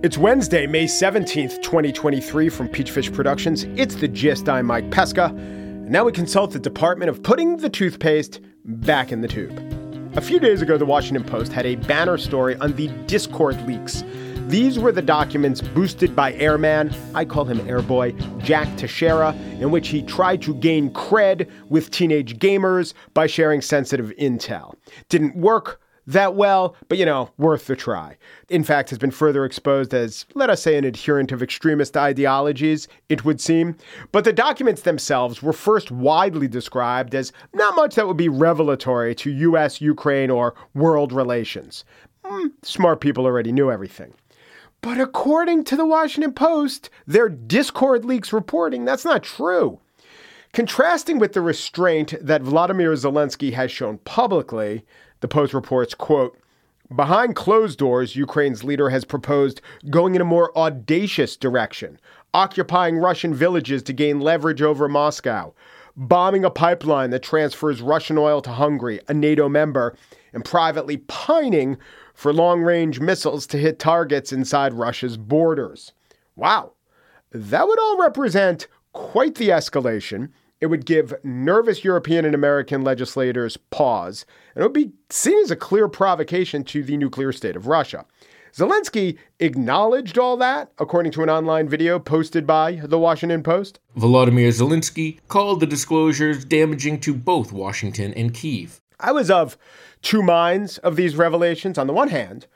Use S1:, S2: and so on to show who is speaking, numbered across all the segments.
S1: It's Wednesday, May 17th, 2023, from Peachfish Productions. It's the gist. I'm Mike Pesca. And now we consult the department of putting the toothpaste back in the tube. A few days ago, the Washington Post had a banner story on the Discord leaks. These were the documents boosted by airman, I call him airboy, Jack Teixeira, in which he tried to gain cred with teenage gamers by sharing sensitive intel. Didn't work that well, but you know, worth the try. In fact, has been further exposed as, let us say, an adherent of extremist ideologies, it would seem. But the documents themselves were first widely described as not much that would be revelatory to US, Ukraine, or world relations. Mm, smart people already knew everything. But according to the Washington Post, their Discord leaks reporting, that's not true. Contrasting with the restraint that Vladimir Zelensky has shown publicly, the Post reports, quote, Behind closed doors, Ukraine's leader has proposed going in a more audacious direction, occupying Russian villages to gain leverage over Moscow, bombing a pipeline that transfers Russian oil to Hungary, a NATO member, and privately pining for long range missiles to hit targets inside Russia's borders. Wow, that would all represent quite the escalation it would give nervous European and American legislators pause, and it would be seen as a clear provocation to the nuclear state of Russia. Zelensky acknowledged all that, according to an online video posted by the Washington Post.
S2: Volodymyr Zelensky called the disclosures damaging to both Washington and Kiev.
S1: I was of two minds of these revelations. On the one hand,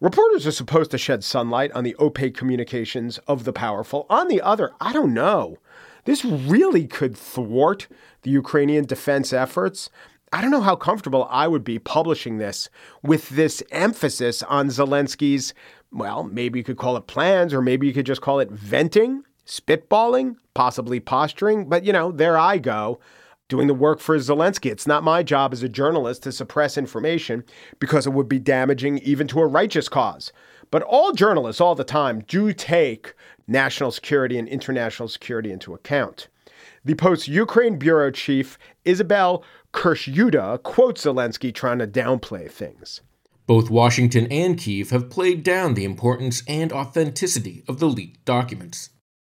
S1: reporters are supposed to shed sunlight on the opaque communications of the powerful. On the other, I don't know. This really could thwart the Ukrainian defense efforts. I don't know how comfortable I would be publishing this with this emphasis on Zelensky's, well, maybe you could call it plans, or maybe you could just call it venting, spitballing, possibly posturing. But, you know, there I go doing the work for Zelensky. It's not my job as a journalist to suppress information because it would be damaging even to a righteous cause. But all journalists all the time do take national security and international security into account. The Post's Ukraine bureau chief, Isabelle Khurshudyan, quotes Zelensky trying to downplay things.
S2: Both Washington and Kiev have played down the importance and authenticity of the leaked documents.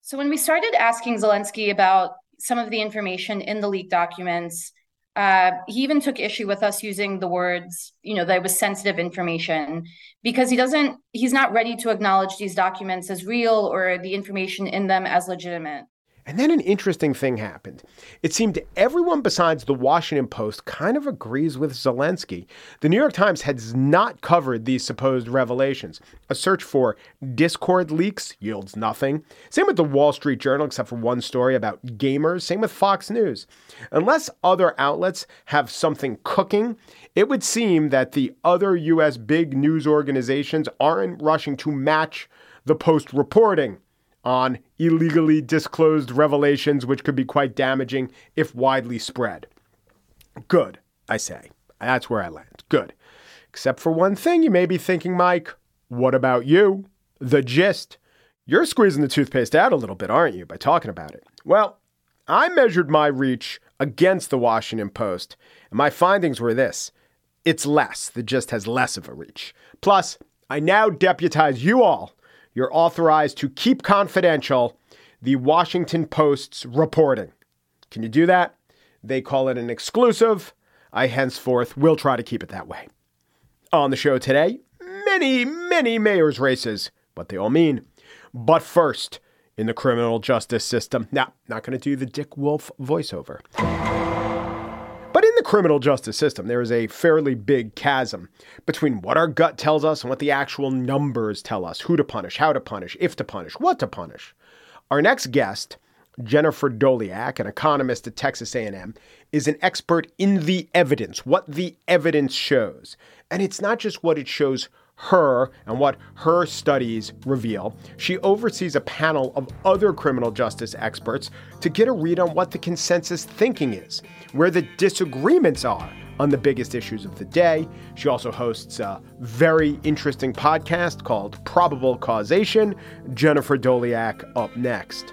S3: So, when we started asking Zelensky about some of the information in the leaked documents, uh, he even took issue with us using the words, you know, that was sensitive information because he doesn't, he's not ready to acknowledge these documents as real or the information in them as legitimate.
S1: And then an interesting thing happened. It seemed everyone besides the Washington Post kind of agrees with Zelensky. The New York Times has not covered these supposed revelations. A search for Discord leaks yields nothing. Same with the Wall Street Journal, except for one story about gamers. Same with Fox News. Unless other outlets have something cooking, it would seem that the other U.S. big news organizations aren't rushing to match the Post reporting on illegally disclosed revelations, which could be quite damaging if widely spread. Good, I say. That's where I land. Good. Except for one thing you may be thinking, Mike. What about you? The gist. You're squeezing the toothpaste out a little bit, aren't you, by talking about it? Well, I measured my reach against the Washington Post, and my findings were this it's less. The gist has less of a reach. Plus, I now deputize you all you're authorized to keep confidential the Washington Post's reporting. Can you do that? They call it an exclusive. I henceforth will try to keep it that way. On the show today, many, many mayor's races, what they all mean. But first, in the criminal justice system. Now, not going to do the Dick Wolf voiceover criminal justice system, there is a fairly big chasm between what our gut tells us and what the actual numbers tell us who to punish, how to punish, if to punish, what to punish. Our next guest, Jennifer Doleac, an economist at Texas A&M, is an expert in the evidence, what the evidence shows. And it's not just what it shows her and what her studies reveal. She oversees a panel of other criminal justice experts to get a read on what the consensus thinking is, where the disagreements are on the biggest issues of the day. She also hosts a very interesting podcast called Probable Causation. Jennifer Doleac up next.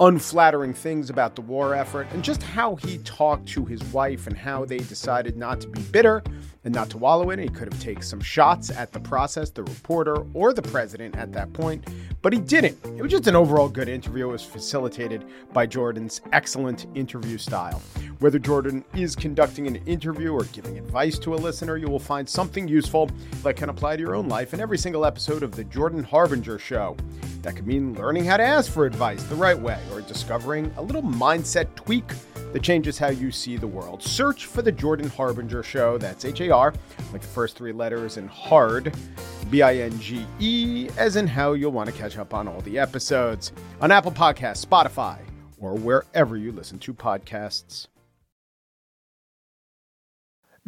S1: unflattering things about the war effort and just how he talked to his wife and how they decided not to be bitter and not to wallow in it. He could have taken some shots at the process, the reporter, or the president at that point, but he didn't. It was just an overall good interview. It was facilitated by Jordan's excellent interview style. Whether Jordan is conducting an interview or giving advice to a listener, you will find something useful that can apply to your own life in every single episode of The Jordan Harbinger Show. That could mean learning how to ask for advice the right way or discovering a little mindset tweak that changes how you see the world. Search for The Jordan Harbinger Show. That's H A R, like the first three letters, and hard, B I N G E, as in how you'll want to catch up on all the episodes on Apple Podcasts, Spotify, or wherever you listen to podcasts.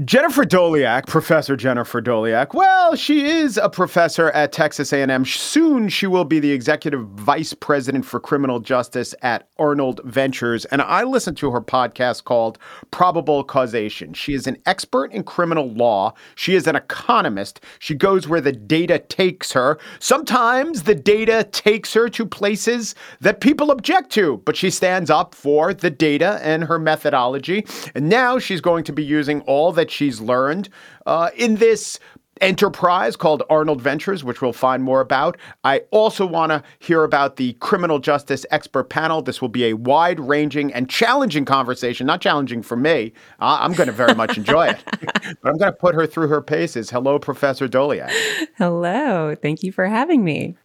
S1: Jennifer Doleac, Professor Jennifer Doleac. Well, she is a professor at Texas A&M. Soon she will be the executive vice president for criminal justice at Arnold Ventures, and I listened to her podcast called Probable Causation. She is an expert in criminal law. She is an economist. She goes where the data takes her. Sometimes the data takes her to places that people object to, but she stands up for the data and her methodology. And now she's going to be using all that that she's learned uh, in this enterprise called Arnold Ventures, which we'll find more about. I also want to hear about the criminal justice expert panel. This will be a wide ranging and challenging conversation, not challenging for me. Uh, I'm going to very much enjoy it, but I'm going to put her through her paces. Hello, Professor Doleac.
S4: Hello. Thank you for having me.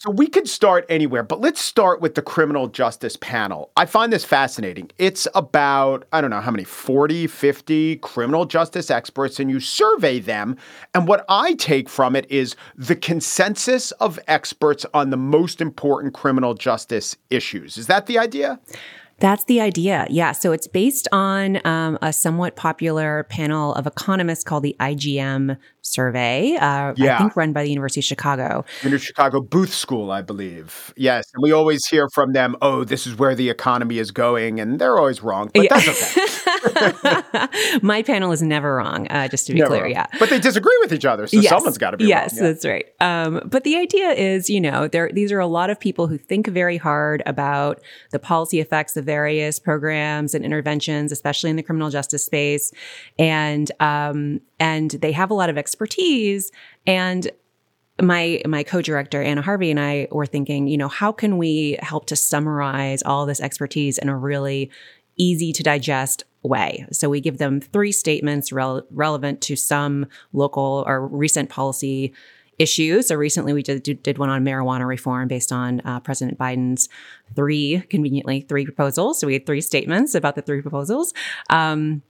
S1: So we could start anywhere, but let's start with the criminal justice panel. I find this fascinating. It's about, I don't know how many, 40, 50 criminal justice experts, and you survey them. And what I take from it is the consensus of experts on the most important criminal justice issues. Is that the idea?
S4: That's the idea. Yeah. So it's based on um, a somewhat popular panel of economists called the IGM survey, uh, yeah. I think run by the University of Chicago.
S1: University of Chicago Booth School, I believe. Yes. And we always hear from them, oh, this is where the economy is going. And they're always wrong, but yeah. that's
S4: okay. My panel is never wrong, uh, just to be never clear. Wrong. Yeah.
S1: But they disagree with each other. So yes. someone's got to be
S4: yes,
S1: wrong.
S4: Yes, that's right. Um, but the idea is, you know, there, these are a lot of people who think very hard about the policy effects of various programs and interventions, especially in the criminal justice space. And, um, and they have a lot of expertise and my my co-director Anna Harvey and I were thinking, you know, how can we help to summarize all this expertise in a really easy to digest way? So we give them three statements rel- relevant to some local or recent policy issues. So recently we did, did one on marijuana reform based on uh, President Biden's three, conveniently, three proposals. So we had three statements about the three proposals. Um,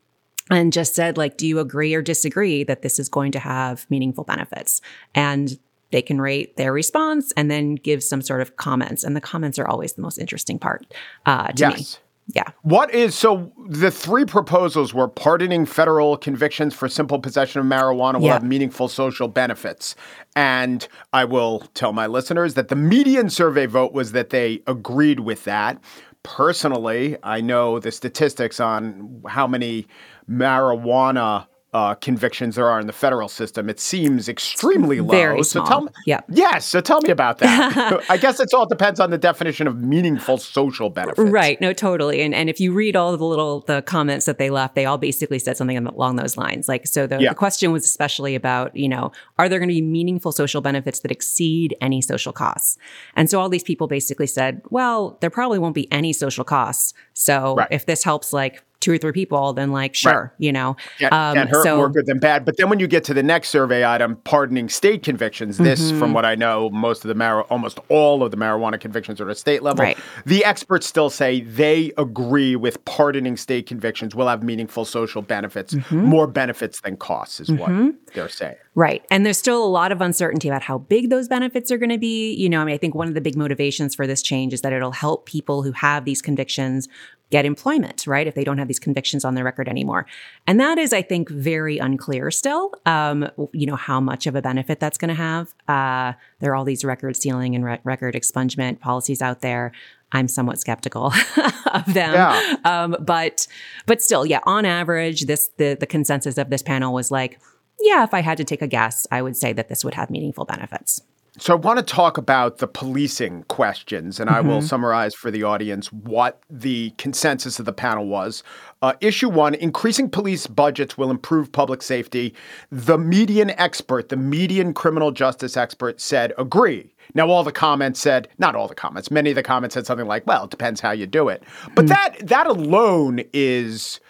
S4: and just said like do you agree or disagree that this is going to have meaningful benefits and they can rate their response and then give some sort of comments and the comments are always the most interesting part uh, to yes. me yeah.
S1: What is so the three proposals were pardoning federal convictions for simple possession of marijuana will yeah. have meaningful social benefits. And I will tell my listeners that the median survey vote was that they agreed with that. Personally, I know the statistics on how many marijuana uh, convictions there are in the federal system. It seems extremely low.
S4: Very small. So tell me,
S1: yeah. Yes. So tell me about that. I guess it's all depends on the definition of meaningful social benefits.
S4: Right. No, totally. And and if you read all the little the comments that they left, they all basically said something along those lines. Like so, the, yeah. the question was especially about you know are there going to be meaningful social benefits that exceed any social costs? And so all these people basically said, well, there probably won't be any social costs. So right. if this helps like two or three people, then like sure, right. you know,
S1: can't, um, can't hurt so, more good than bad. But then when you get to the next survey item, pardoning state convictions, this, mm-hmm. from what I know, most of the mar- almost all of the marijuana convictions are at state level.
S4: Right.
S1: The experts still say they agree with pardoning state convictions will have meaningful social benefits, mm-hmm. more benefits than costs, is mm-hmm. what they're saying.
S4: Right. And there's still a lot of uncertainty about how big those benefits are going to be. You know, I mean, I think one of the big motivations for this change is that it'll help people who have these convictions get employment, right? If they don't have these convictions on their record anymore. And that is, I think, very unclear still, um, you know, how much of a benefit that's going to have. Uh, there are all these record sealing and re- record expungement policies out there. I'm somewhat skeptical of them. Yeah. Um, but, but still, yeah, on average, this, the, the consensus of this panel was like, yeah, if I had to take a guess, I would say that this would have meaningful benefits.
S1: So I want to talk about the policing questions, and mm-hmm. I will mm-hmm. summarize for the audience what the consensus of the panel was. Uh, issue one increasing police budgets will improve public safety. The median expert, the median criminal justice expert, said agree. Now, all the comments said, not all the comments, many of the comments said something like, well, it depends how you do it. But mm. that, that alone is.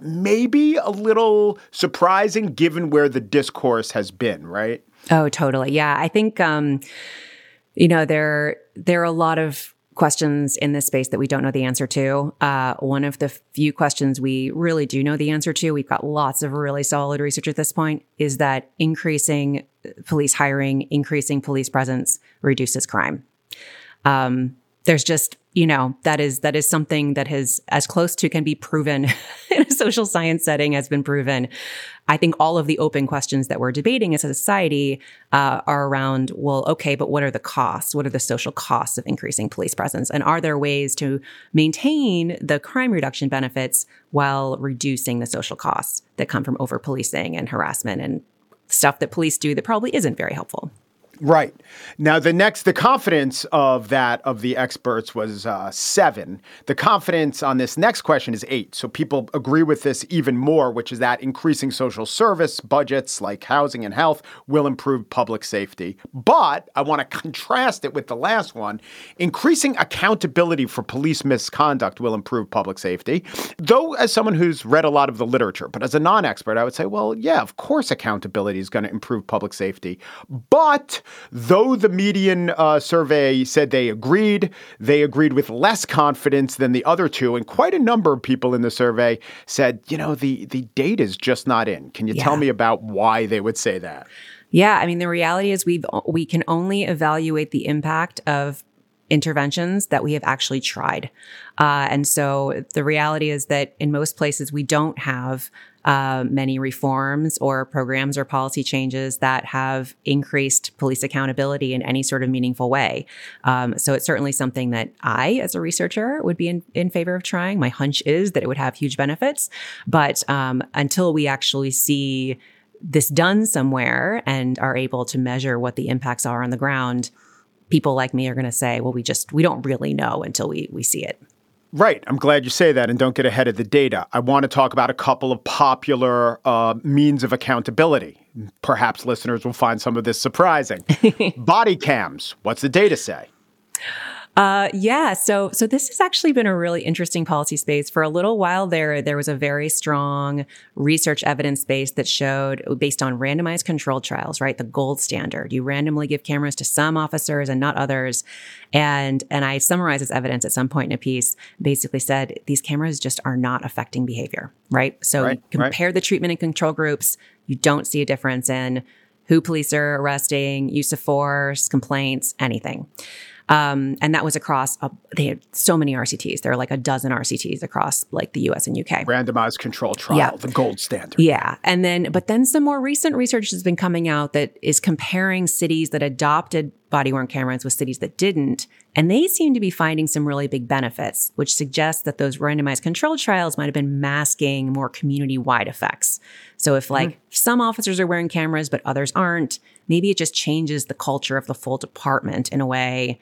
S1: maybe a little surprising given where the discourse has been, right?
S4: Oh, totally. Yeah. I think, um, you know, there, there are a lot of questions in this space that we don't know the answer to. Uh, one of the few questions we really do know the answer to, we've got lots of really solid research at this point, is that increasing police hiring, increasing police presence reduces crime. Um, there's just you know that is that is something that has as close to can be proven in a social science setting has been proven. I think all of the open questions that we're debating as a society uh, are around well okay but what are the costs? What are the social costs of increasing police presence? And are there ways to maintain the crime reduction benefits while reducing the social costs that come from over policing and harassment and stuff that police do that probably isn't very helpful
S1: Right. Now, the next, the confidence of that of the experts was uh, seven. The confidence on this next question is eight. So people agree with this even more, which is that increasing social service budgets like housing and health will improve public safety. But I want to contrast it with the last one. Increasing accountability for police misconduct will improve public safety. Though, as someone who's read a lot of the literature, but as a non expert, I would say, well, yeah, of course, accountability is going to improve public safety. But Though the median uh, survey said they agreed, they agreed with less confidence than the other two. And quite a number of people in the survey said, you know, the, the data is just not in. Can you yeah. tell me about why they would say that?
S4: Yeah, I mean, the reality is we we can only evaluate the impact of interventions that we have actually tried. Uh, and so the reality is that in most places we don't have uh, many reforms or programs or policy changes that have increased police accountability in any sort of meaningful way. Um, so it's certainly something that I, as a researcher, would be in, in favor of trying. My hunch is that it would have huge benefits. But um, until we actually see this done somewhere and are able to measure what the impacts are on the ground, people like me are going to say, well, we just, we don't really know until we, we see it.
S1: Right. I'm glad you say that and don't get ahead of the data. I want to talk about a couple of popular uh, means of accountability. Perhaps listeners will find some of this surprising. Body cams. What's the data say?
S4: Uh, yeah, so so this has actually been a really interesting policy space. For a little while there, there was a very strong research evidence base that showed, based on randomized controlled trials, right, the gold standard. You randomly give cameras to some officers and not others, and and I summarized this evidence at some point in a piece. Basically, said these cameras just are not affecting behavior, right? So right, compare right. the treatment and control groups. You don't see a difference in who police are arresting, use of force, complaints, anything. Um, and that was across, a, they had so many RCTs. There are like a dozen RCTs across like the US and UK.
S1: Randomized control trial, yeah. the gold standard.
S4: Yeah. And then, but then some more recent research has been coming out that is comparing cities that adopted body worn cameras with cities that didn't. And they seem to be finding some really big benefits, which suggests that those randomized control trials might have been masking more community wide effects. So if like mm-hmm. some officers are wearing cameras, but others aren't, maybe it just changes the culture of the full department in a way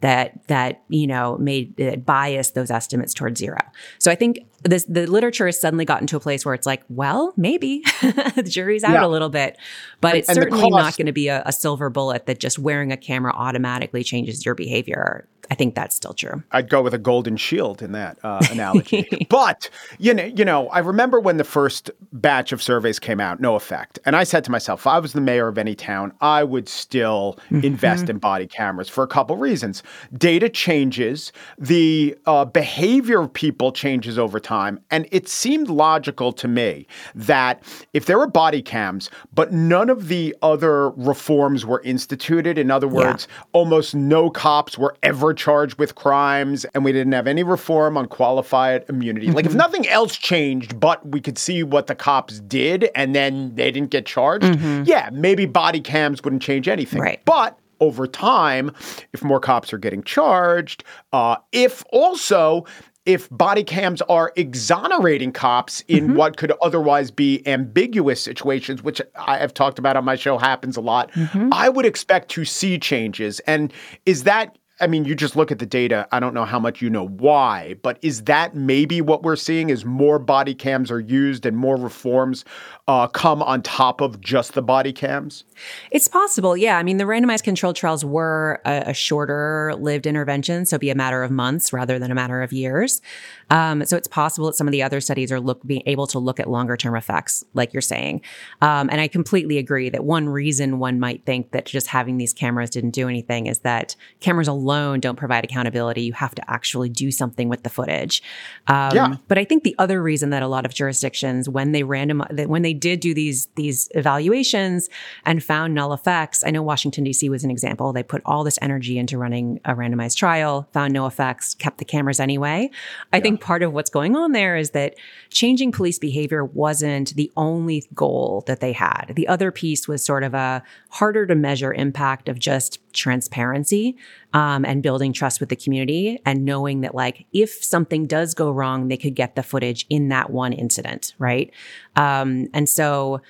S4: that that you know made it bias those estimates towards zero. So I think this the literature has suddenly gotten to a place where it's like, well, maybe the jury's out yeah. a little bit, but and, it's certainly not going to be a, a, silver bullet that just wearing a camera automatically changes your behavior. I think that's still true.
S1: I'd go with a golden shield in that uh, analogy. but you know, you know, I remember when the first batch of surveys came out, no effect, and I said to myself, if I was the mayor of any town, I would still mm-hmm. invest in body cameras for a couple reasons. Data changes, the uh, behavior of people changes over time, and it seemed logical to me that if there were body cams, but none of the other reforms were instituted, in other words, yeah. almost no cops were ever charged with crimes, and we didn't have any reform on qualified immunity. Like, if mm-hmm. nothing else changed, but we could see what the cops did and then they didn't get charged, mm-hmm. yeah, maybe body cams wouldn't change anything.
S4: Right.
S1: But over time, if more cops are getting charged, uh, if also if body cams are exonerating cops in mm-hmm. what could otherwise be ambiguous situations, which I have talked about on my show happens a lot, mm-hmm. I would expect to see changes. And is that I mean, you just look at the data. I don't know how much you know why, but is that maybe what we're seeing? Is more body cams are used and more reforms uh, come on top of just the body cams?
S4: It's possible, yeah. I mean, the randomized controlled trials were a, a shorter lived intervention, so be a matter of months rather than a matter of years. Um, so it's possible that some of the other studies are look being able to look at longer term effects, like you're saying. Um, and I completely agree that one reason one might think that just having these cameras didn't do anything is that cameras alone don't provide accountability. You have to actually do something with the footage. Um, yeah. But I think the other reason that a lot of jurisdictions, when they random, when they did do these these evaluations and found null effects, I know Washington D.C. was an example. They put all this energy into running a randomized trial, found no effects, kept the cameras anyway. I yeah. think part of what's going on there is that changing police behavior wasn't the only goal that they had. The other piece was sort of a harder to measure impact of just transparency um, and building trust with the community and knowing that like if something does go wrong, they could get the footage in that one incident, right? Um, and so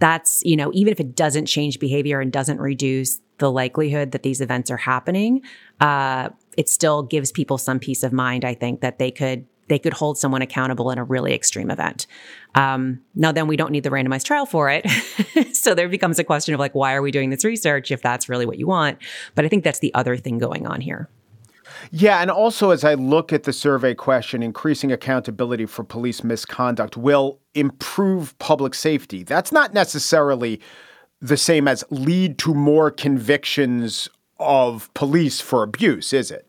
S4: that's you know even if it doesn't change behavior and doesn't reduce the likelihood that these events are happening, uh, it still gives people some peace of mind. I think that they could they could hold someone accountable in a really extreme event. Um, now, then we don't need the randomized trial for it. so there becomes a question of like, why are we doing this research if that's really what you want? But I think that's the other thing going on here.
S1: Yeah, and also as I look at the survey question, increasing accountability for police misconduct will improve public safety. That's not necessarily the same as lead to more convictions of police for abuse, is it?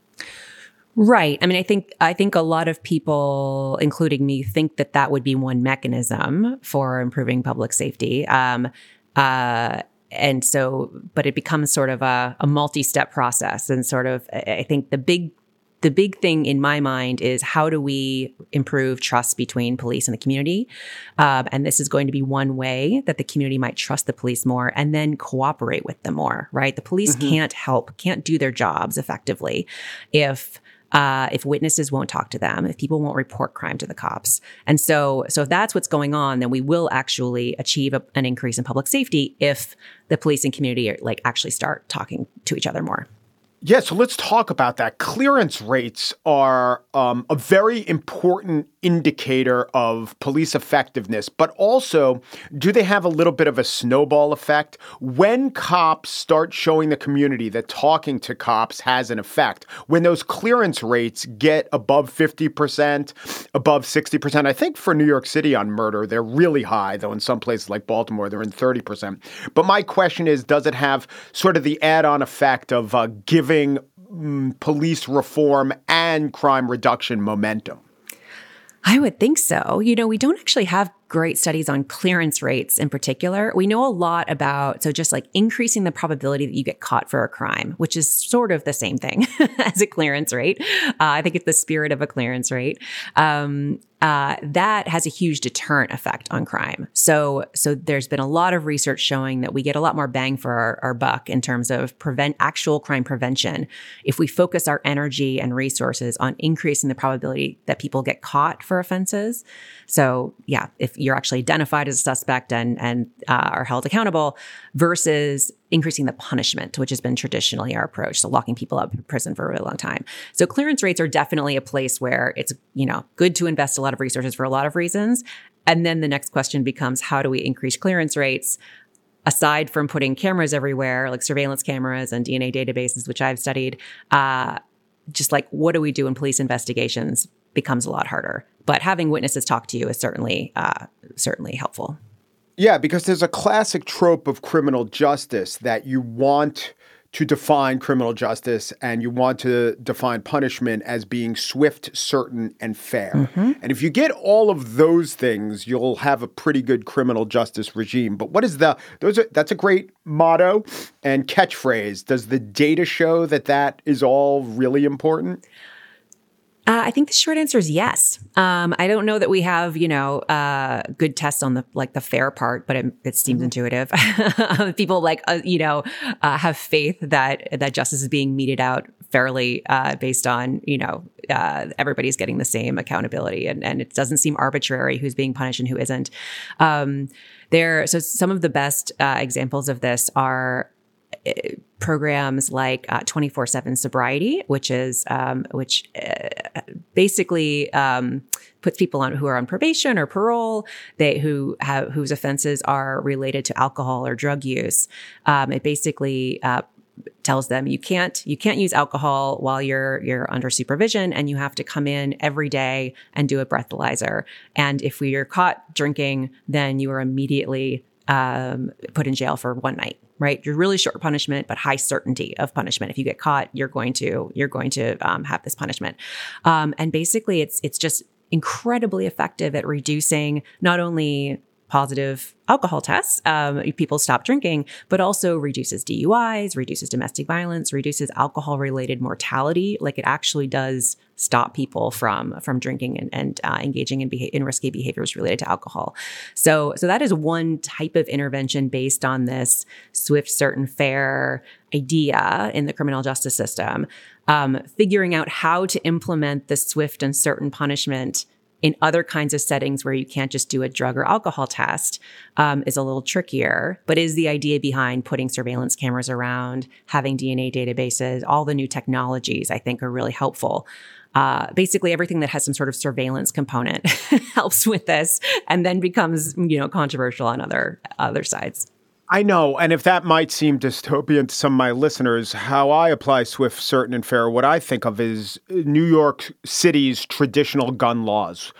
S4: Right. I mean, I think I think a lot of people, including me, think that that would be one mechanism for improving public safety. Um, uh, and so, but it becomes sort of a, a multi-step process, and sort of, I think the big the big thing in my mind is how do we improve trust between police and the community? Um, and this is going to be one way that the community might trust the police more and then cooperate with them more, right? The police mm-hmm. can't help, can't do their jobs effectively if uh, if witnesses won't talk to them, if people won't report crime to the cops. And so, so if that's what's going on, then we will actually achieve a, an increase in public safety if the police and community are, like actually start talking to each other more.
S1: Yeah, so let's talk about that. Clearance rates are um, a very important indicator of police effectiveness, but also do they have a little bit of a snowball effect? When cops start showing the community that talking to cops has an effect, when those clearance rates get above 50%, above 60%, I think for New York City on murder, they're really high, though in some places like Baltimore, they're in 30%. But my question is does it have sort of the add on effect of uh, giving mm, police reform and crime reduction momentum?
S4: I would think so. You know, we don't actually have great studies on clearance rates in particular. We know a lot about, so just like increasing the probability that you get caught for a crime, which is sort of the same thing as a clearance rate. Uh, I think it's the spirit of a clearance rate. Um, uh, that has a huge deterrent effect on crime. So, so there's been a lot of research showing that we get a lot more bang for our, our buck in terms of prevent actual crime prevention if we focus our energy and resources on increasing the probability that people get caught for offenses. So, yeah, if you're actually identified as a suspect and and uh, are held accountable, versus increasing the punishment, which has been traditionally our approach. So locking people up in prison for a really long time. So clearance rates are definitely a place where it's, you know, good to invest a lot of resources for a lot of reasons. And then the next question becomes how do we increase clearance rates? Aside from putting cameras everywhere, like surveillance cameras and DNA databases, which I've studied, uh, just like what do we do in police investigations becomes a lot harder. But having witnesses talk to you is certainly uh, certainly helpful.
S1: Yeah, because there's a classic trope of criminal justice that you want to define criminal justice and you want to define punishment as being swift, certain, and fair. Mm-hmm. And if you get all of those things, you'll have a pretty good criminal justice regime. But what is the those are that's a great motto and catchphrase. Does the data show that that is all really important?
S4: Uh, I think the short answer is yes. Um, I don't know that we have, you know, uh, good tests on the like the fair part, but it, it seems mm-hmm. intuitive. People like, uh, you know, uh, have faith that that justice is being meted out fairly uh, based on, you know, uh, everybody's getting the same accountability, and and it doesn't seem arbitrary who's being punished and who isn't. Um, there, so some of the best examples of this are programs like uh, 24 7 sobriety, which is, um, which uh, basically, um, puts people on who are on probation or parole, they who have whose offenses are related to alcohol or drug use. Um, it basically uh, tells them you can't you can't use alcohol while you're you're under supervision and you have to come in every day and do a breathalyzer and if we are caught drinking then you are immediately um, put in jail for one night right? You're really short punishment, but high certainty of punishment. If you get caught, you're going to you're going to um, have this punishment. Um, and basically, it's it's just incredibly effective at reducing not only positive alcohol tests, um, people stop drinking, but also reduces DUIs, reduces domestic violence, reduces alcohol related mortality. Like it actually does stop people from from drinking and, and uh, engaging in, beha- in risky behaviors related to alcohol. So so that is one type of intervention based on this swift, certain, fair idea in the criminal justice system. Um, figuring out how to implement the swift and certain punishment in other kinds of settings where you can't just do a drug or alcohol test um, is a little trickier. But is the idea behind putting surveillance cameras around having dna databases all the new technologies i think are really helpful. Uh, basically everything that has some sort of surveillance component helps with this and then becomes you know controversial on other other sides
S1: I know, and if that might seem dystopian to some of my listeners, how I apply swift, certain, and fair, what I think of is uh, New York City's traditional gun laws.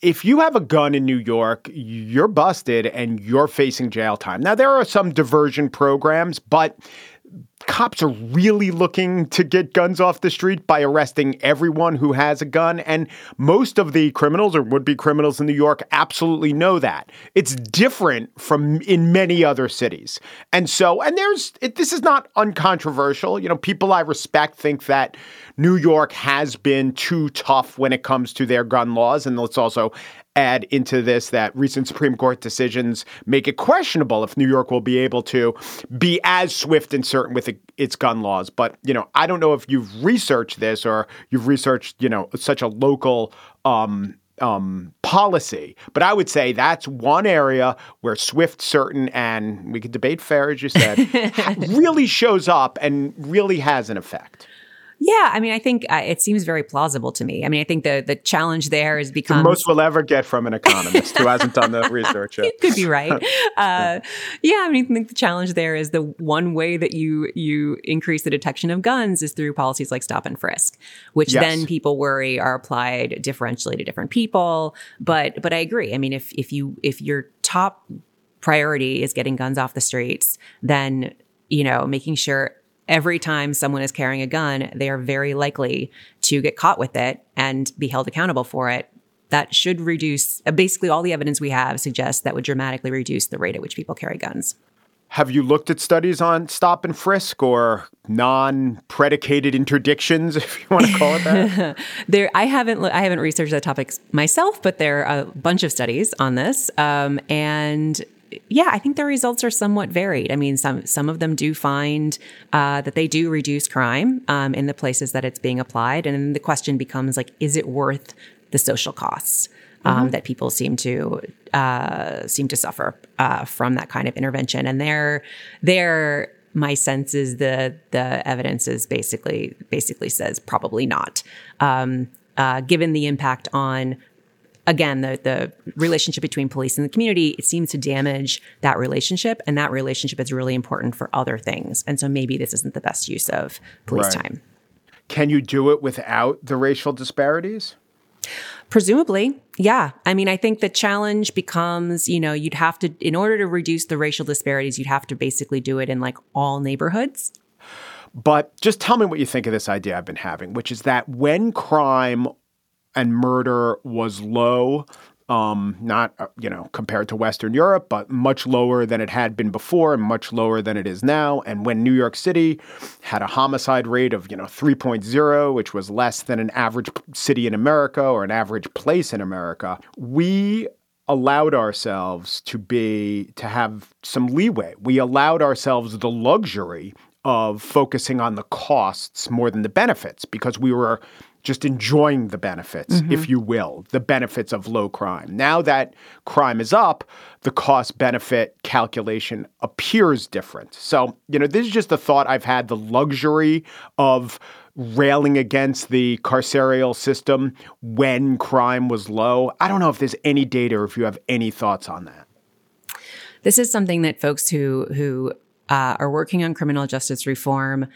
S1: If you have a gun in New York, you're busted and you're facing jail time. Now, there are some diversion programs, but cops are really looking to get guns off the street by arresting everyone who has a gun. And most of the criminals or would be criminals in New York absolutely know that. It's different from in many other cities. And so, and there's, it, this is not uncontroversial. You know, people I respect think that New York has been too tough when it comes to their gun laws. And let's also add into this that recent Supreme Court decisions make it questionable if New York will be able to be as swift and certain with its gun laws. But, you know, I don't know if you've researched this or you've researched, you know, such a local um, um, policy. But I would say that's one area where swift, certain, and we could debate fair, as you said, really shows up and really has an effect.
S4: Yeah, I mean, I think uh, it seems very plausible to me. I mean, I think the the challenge there is because
S1: the most we'll ever get from an economist who hasn't done the research yet.
S4: could be right. Uh, yeah, I mean, I think the challenge there is the one way that you you increase the detection of guns is through policies like stop and frisk, which yes. then people worry are applied differentially to different people. But but I agree. I mean, if if you if your top priority is getting guns off the streets, then you know making sure every time someone is carrying a gun, they are very likely to get caught with it and be held accountable for it. That should reduce, uh, basically, all the evidence we have suggests that would dramatically reduce the rate at which people carry guns.
S1: Have you looked at studies on stop and frisk or non-predicated interdictions, if you want to call it that?
S4: there, I haven't. I haven't researched that topic myself, but there are a bunch of studies on this, um, and yeah, I think the results are somewhat varied. I mean, some some of them do find uh, that they do reduce crime um, in the places that it's being applied, and then the question becomes like, is it worth the social costs um, mm-hmm. that people seem to uh, seem to suffer uh, from that kind of intervention? And there, there, my sense is the the evidence is basically basically says probably not. Um, uh, given the impact on again, the the relationship between police and the community, it seems to damage that relationship, and that relationship is really important for other things. And so maybe this isn't the best use of police right. time.
S1: can you do it without the racial disparities?
S4: Presumably, yeah. I mean, I think the challenge becomes, you know, you'd have to, in order to reduce the racial disparities, you'd have to basically do it in like all neighborhoods.
S1: But just tell me what you think of this idea I've been having, which is that when crime and murder was low, um, not uh, you know compared to Western Europe, but much lower than it had been before, and much lower than it is now. And when New York City had a homicide rate of you know 3.0, which was less than an average city in America or an average place in America, we allowed ourselves to be to have some leeway. We allowed ourselves the luxury of focusing on the costs more than the benefits because we were just enjoying the benefits, mm-hmm. if you will, the benefits of low crime. Now that crime is up, the cost benefit calculation appears different. So, you know, this is just a thought I've had the luxury of railing against the carceral system when crime was low. I don't know if there's any data or if you have any thoughts on that.
S4: This is something that folks who who uh, are working on criminal justice reform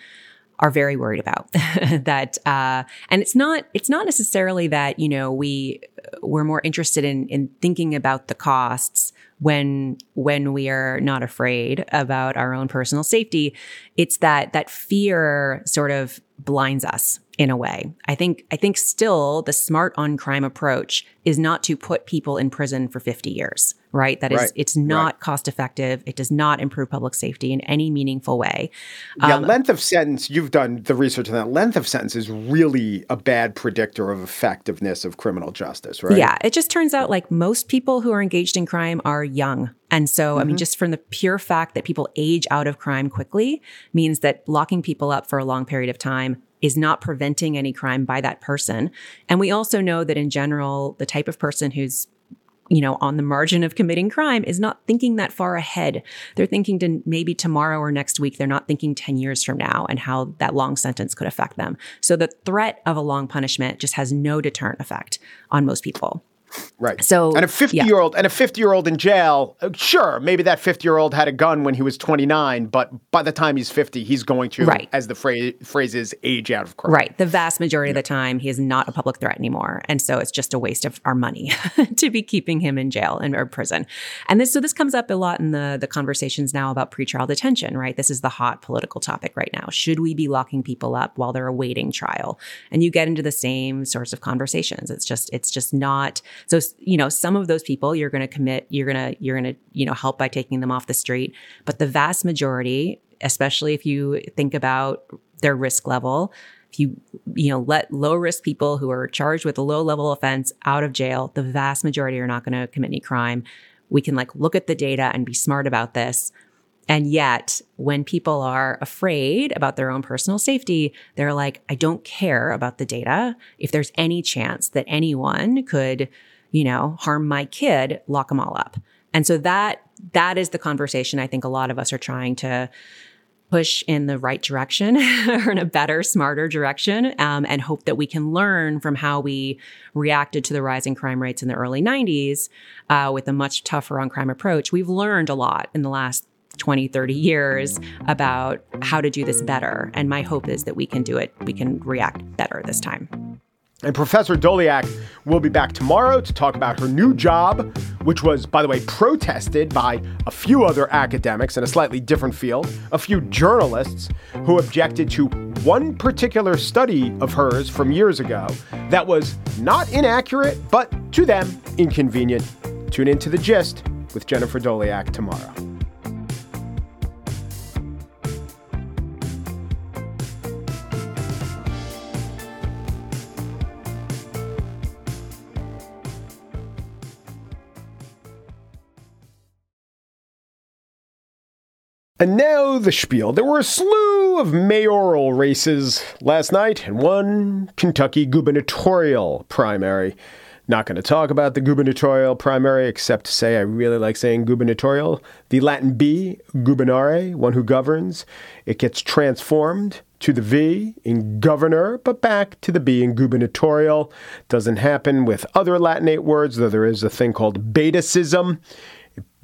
S4: are very worried about. That uh, and it's not it's not necessarily that you know we we're more interested in in thinking about the costs when when we are not afraid about our own personal safety. It's that that fear sort of blinds us in a way. I think I think still the smart on crime approach is not to put people in prison for 50 years, right? That is right. it's not right. cost effective. It does not improve public safety in any meaningful way.
S1: Yeah, um, length of sentence, you've done the research on that. Length of sentence is really a bad predictor of effectiveness of criminal justice, right?
S4: Yeah, it just turns out like most people who are engaged in crime are young. And so, mm-hmm. I mean, mm-hmm. just from the pure fact that people age out of crime quickly means that locking people up for a long period of time is not preventing any crime by that person. And we also know that in general, the type of person who's you know, on the margin of committing crime is not thinking that far ahead. They're thinking to maybe tomorrow or next week. They're not thinking 10 years from now and how that long sentence could affect them. So the threat of a long punishment just has no deterrent effect on most people.
S1: Right. So and a 50 yeah. year old and a 50 year old in jail, uh, sure, maybe that 50 year old had a gun when he was 29, but by the time he's 50, he's going to, right. as the phrase, phrase is, age out of crime.
S4: Right. The vast majority yeah. of the time, he is not a public threat anymore. And so it's just a waste of our money to be keeping him in jail and or prison. And this, so this comes up a lot in the, the conversations now about pretrial detention, right? This is the hot political topic right now. Should we be locking people up while they're awaiting trial? And you get into the same sorts of conversations. It's just, it's just not so, you know, some of those people you're going to commit, you're going to, you're going to, you know, help by taking them off the street. But the vast majority, especially if you think about their risk level, if you, you know, let low risk people who are charged with a low level offense out of jail, the vast majority are not going to commit any crime. We can like look at the data and be smart about this. And yet, when people are afraid about their own personal safety, they're like, I don't care about the data. If there's any chance that anyone could, you know, harm my kid, lock them all up. And so that that is the conversation I think a lot of us are trying to push in the right direction or in a better, smarter direction, um, and hope that we can learn from how we reacted to the rising crime rates in the early 90s uh, with a much tougher on crime approach. We've learned a lot in the last 20, 30 years about how to do this better. And my hope is that we can do it, we can react better this time.
S1: And Professor Doleac will be back tomorrow to talk about her new job, which was, by the way, protested by a few other academics in a slightly different field, a few journalists who objected to one particular study of hers from years ago that was not inaccurate, but to them inconvenient. Tune in to The Gist with Jennifer Doleac tomorrow. And now the spiel. There were a slew of mayoral races last night and one Kentucky gubernatorial primary. Not going to talk about the gubernatorial primary, except to say I really like saying gubernatorial. The Latin B, gubernare, one who governs. It gets transformed to the V in governor, but back to the B in gubernatorial. Doesn't happen with other Latinate words, though there is a thing called betacism.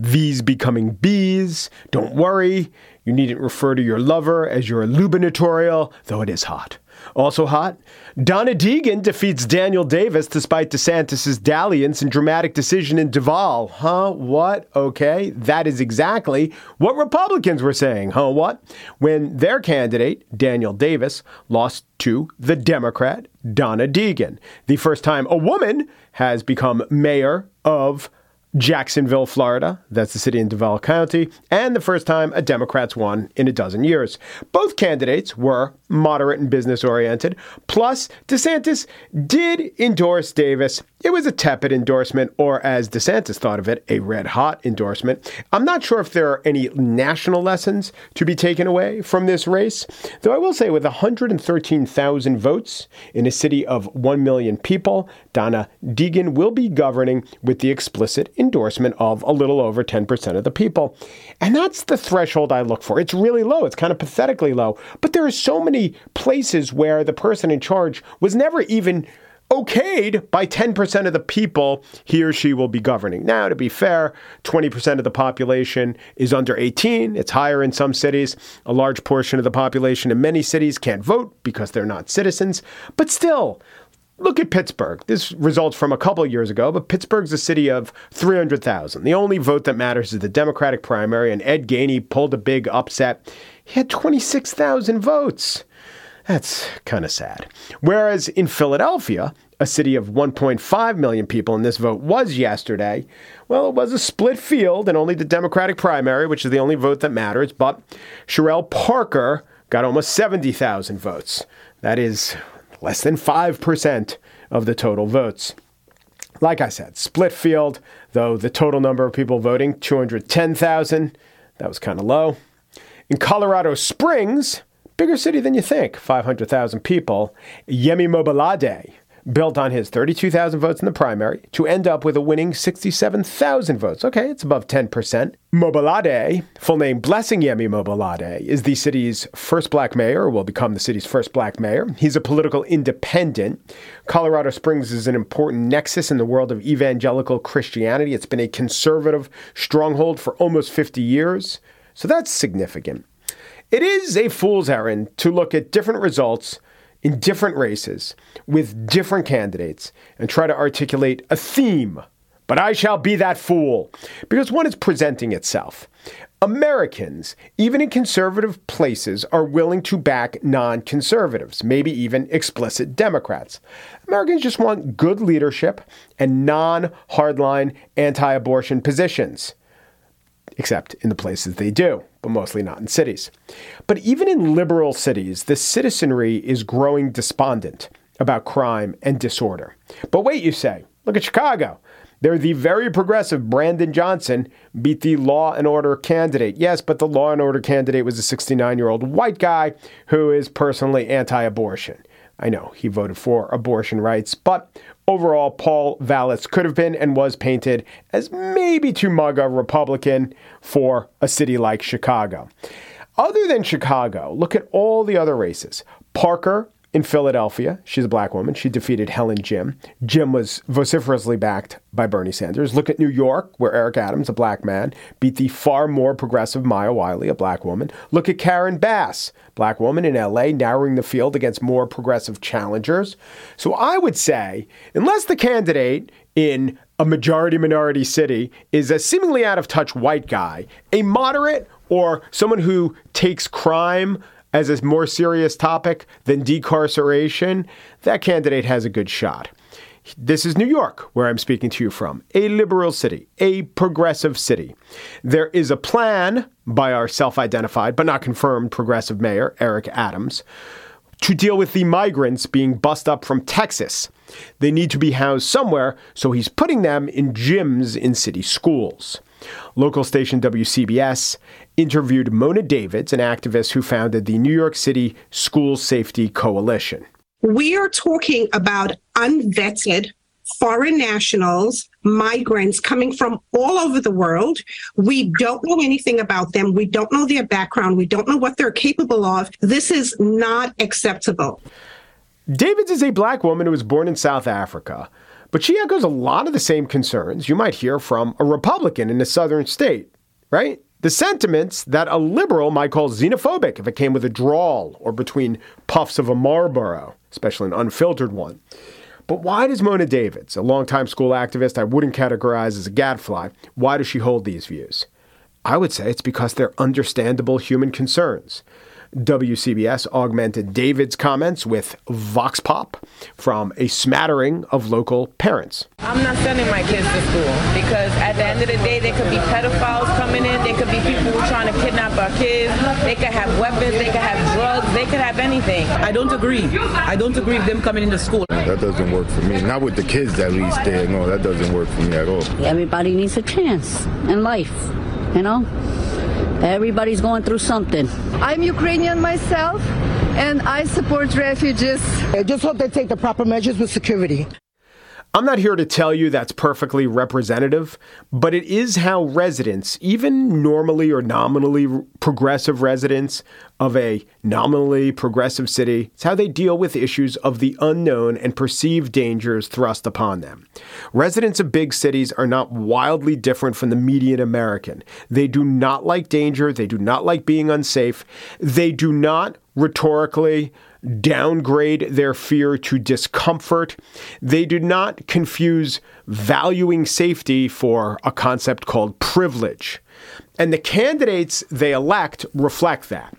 S1: V's becoming B's. Don't worry, you needn't refer to your lover as your lubernatorial, though it is hot. Also hot, Donna Deegan defeats Daniel Davis despite DeSantis' dalliance and dramatic decision in Duval. Huh? What? Okay. That is exactly what Republicans were saying. Huh? What? When their candidate, Daniel Davis, lost to the Democrat, Donna Deegan. The first time a woman has become mayor of Jacksonville, Florida. That's the city in Duval County. And the first time a Democrat's won in a dozen years. Both candidates were moderate and business oriented. Plus, DeSantis did endorse Davis. It was a tepid endorsement, or as DeSantis thought of it, a red hot endorsement. I'm not sure if there are any national lessons to be taken away from this race, though I will say with 113,000 votes in a city of 1 million people, Donna Deegan will be governing with the explicit endorsement of a little over 10% of the people. And that's the threshold I look for. It's really low, it's kind of pathetically low. But there are so many places where the person in charge was never even okayed by 10% of the people he or she will be governing. Now, to be fair, 20% of the population is under 18. It's higher in some cities. A large portion of the population in many cities can't vote because they're not citizens. But still, Look at Pittsburgh. This results from a couple years ago, but Pittsburgh's a city of 300,000. The only vote that matters is the Democratic primary, and Ed Gainey pulled a big upset. He had 26,000 votes. That's kind of sad. Whereas in Philadelphia, a city of 1.5 million people, and this vote was yesterday, well, it was a split field and only the Democratic primary, which is the only vote that matters. But Cherelle Parker got almost 70,000 votes. That is less than 5% of the total votes. Like I said, split field, though the total number of people voting, 210,000. That was kind of low. In Colorado Springs, bigger city than you think, 500,000 people, Yemi Mobolade built on his 32,000 votes in the primary to end up with a winning 67,000 votes. Okay, it's above 10%. Mobolade, full name Blessing Yemi Mobolade, is the city's first black mayor, or will become the city's first black mayor. He's a political independent. Colorado Springs is an important nexus in the world of evangelical Christianity. It's been a conservative stronghold for almost 50 years, so that's significant. It is a fool's errand to look at different results in different races with different candidates and try to articulate a theme. But I shall be that fool because one is presenting itself. Americans, even in conservative places, are willing to back non conservatives, maybe even explicit Democrats. Americans just want good leadership and non hardline anti abortion positions except in the places they do, but mostly not in cities. But even in liberal cities, the citizenry is growing despondent about crime and disorder. But wait, you say, look at Chicago. There, the very progressive Brandon Johnson beat the law and order candidate. Yes, but the law and order candidate was a 69 year old white guy who is personally anti abortion. I know he voted for abortion rights, but overall, Paul Vallas could have been and was painted as maybe too MAGA Republican for a city like Chicago. Other than Chicago, look at all the other races. Parker in Philadelphia, she's a black woman. She defeated Helen Gym. Gym was vociferously backed by Bernie Sanders. Look at New York, where Eric Adams, a black man, beat the far more progressive Maya Wiley, a black woman. Look at Karen Bass, black woman in LA, narrowing the field against more progressive challengers. So I would say, unless the candidate in a majority minority city is a seemingly out of touch white guy, a moderate or someone who takes crime as a more serious topic than decarceration, that candidate has a good shot. This is New York, where I'm speaking to you from, a liberal city, a progressive city. There is a plan by our self identified but not confirmed progressive mayor, Eric Adams, to deal with the migrants being bussed up from Texas. They need to be housed somewhere, so he's putting them in gyms in city schools. Local station WCBS interviewed Mona Davids, an activist who founded the New York City School Safety Coalition.
S5: We are talking about unvetted foreign nationals, migrants coming from all over the world. We don't know anything about them. We don't know their background. We don't know what they're capable of. This is not acceptable.
S1: Davids is a black woman who was born in South Africa, but she echoes a lot of the same concerns you might hear from a Republican in a southern state, right? The sentiments that a liberal might call xenophobic if it came with a drawl or between puffs of a Marlboro, especially an unfiltered one. But why does Mona Davids, a longtime school activist I wouldn't categorize as a gadfly, why does she hold these views? I would say it's because they're understandable human concerns. WCBS augmented David's comments with Vox Pop from a smattering of local parents.
S6: I'm not sending my kids to school because at the end of the day, there could be pedophiles coming in, there could be people who are trying to kidnap our kids, they could have weapons, they could have drugs, they could have anything.
S7: I don't agree. I don't agree with them coming into school.
S8: That doesn't work for me. Not with the kids at least there. No, that doesn't work for me at all.
S9: Everybody needs a chance in life, you know? Everybody's going through something.
S10: I'm Ukrainian myself, and I support refugees.
S11: I just hope they take the proper measures with security.
S1: I'm not here to tell you that's perfectly representative, but it is how residents, even normally or nominally progressive residents of a nominally progressive city, it's how they deal with issues of the unknown and perceived dangers thrust upon them. Residents of big cities are not wildly different from the median American. They do not like danger, they do not like being unsafe, they do not rhetorically downgrade their fear to discomfort. They do not confuse valuing safety for a concept called privilege. And the candidates they elect reflect that.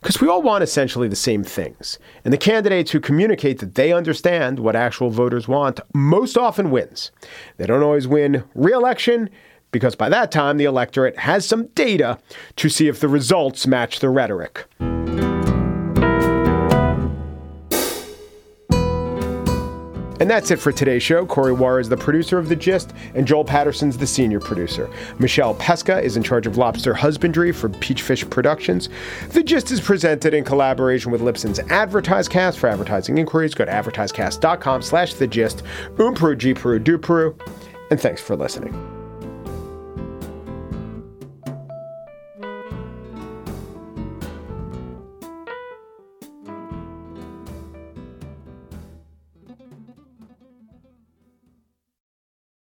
S1: Because we all want essentially the same things. And the candidates who communicate that they understand what actual voters want most often wins. They don't always win re-election because by that time the electorate has some data to see if the results match the rhetoric. And that's it for today's show. Corey Wara is the producer of The Gist, and Joel Patterson's the senior producer. Michelle Pesca is in charge of lobster husbandry for Peachfish Productions. The Gist is presented in collaboration with Libsyn's AdvertiseCast. For advertising inquiries, go to advertisecast.com slash The Gist. Um Peru, G Peru, Do Peru. And thanks for listening.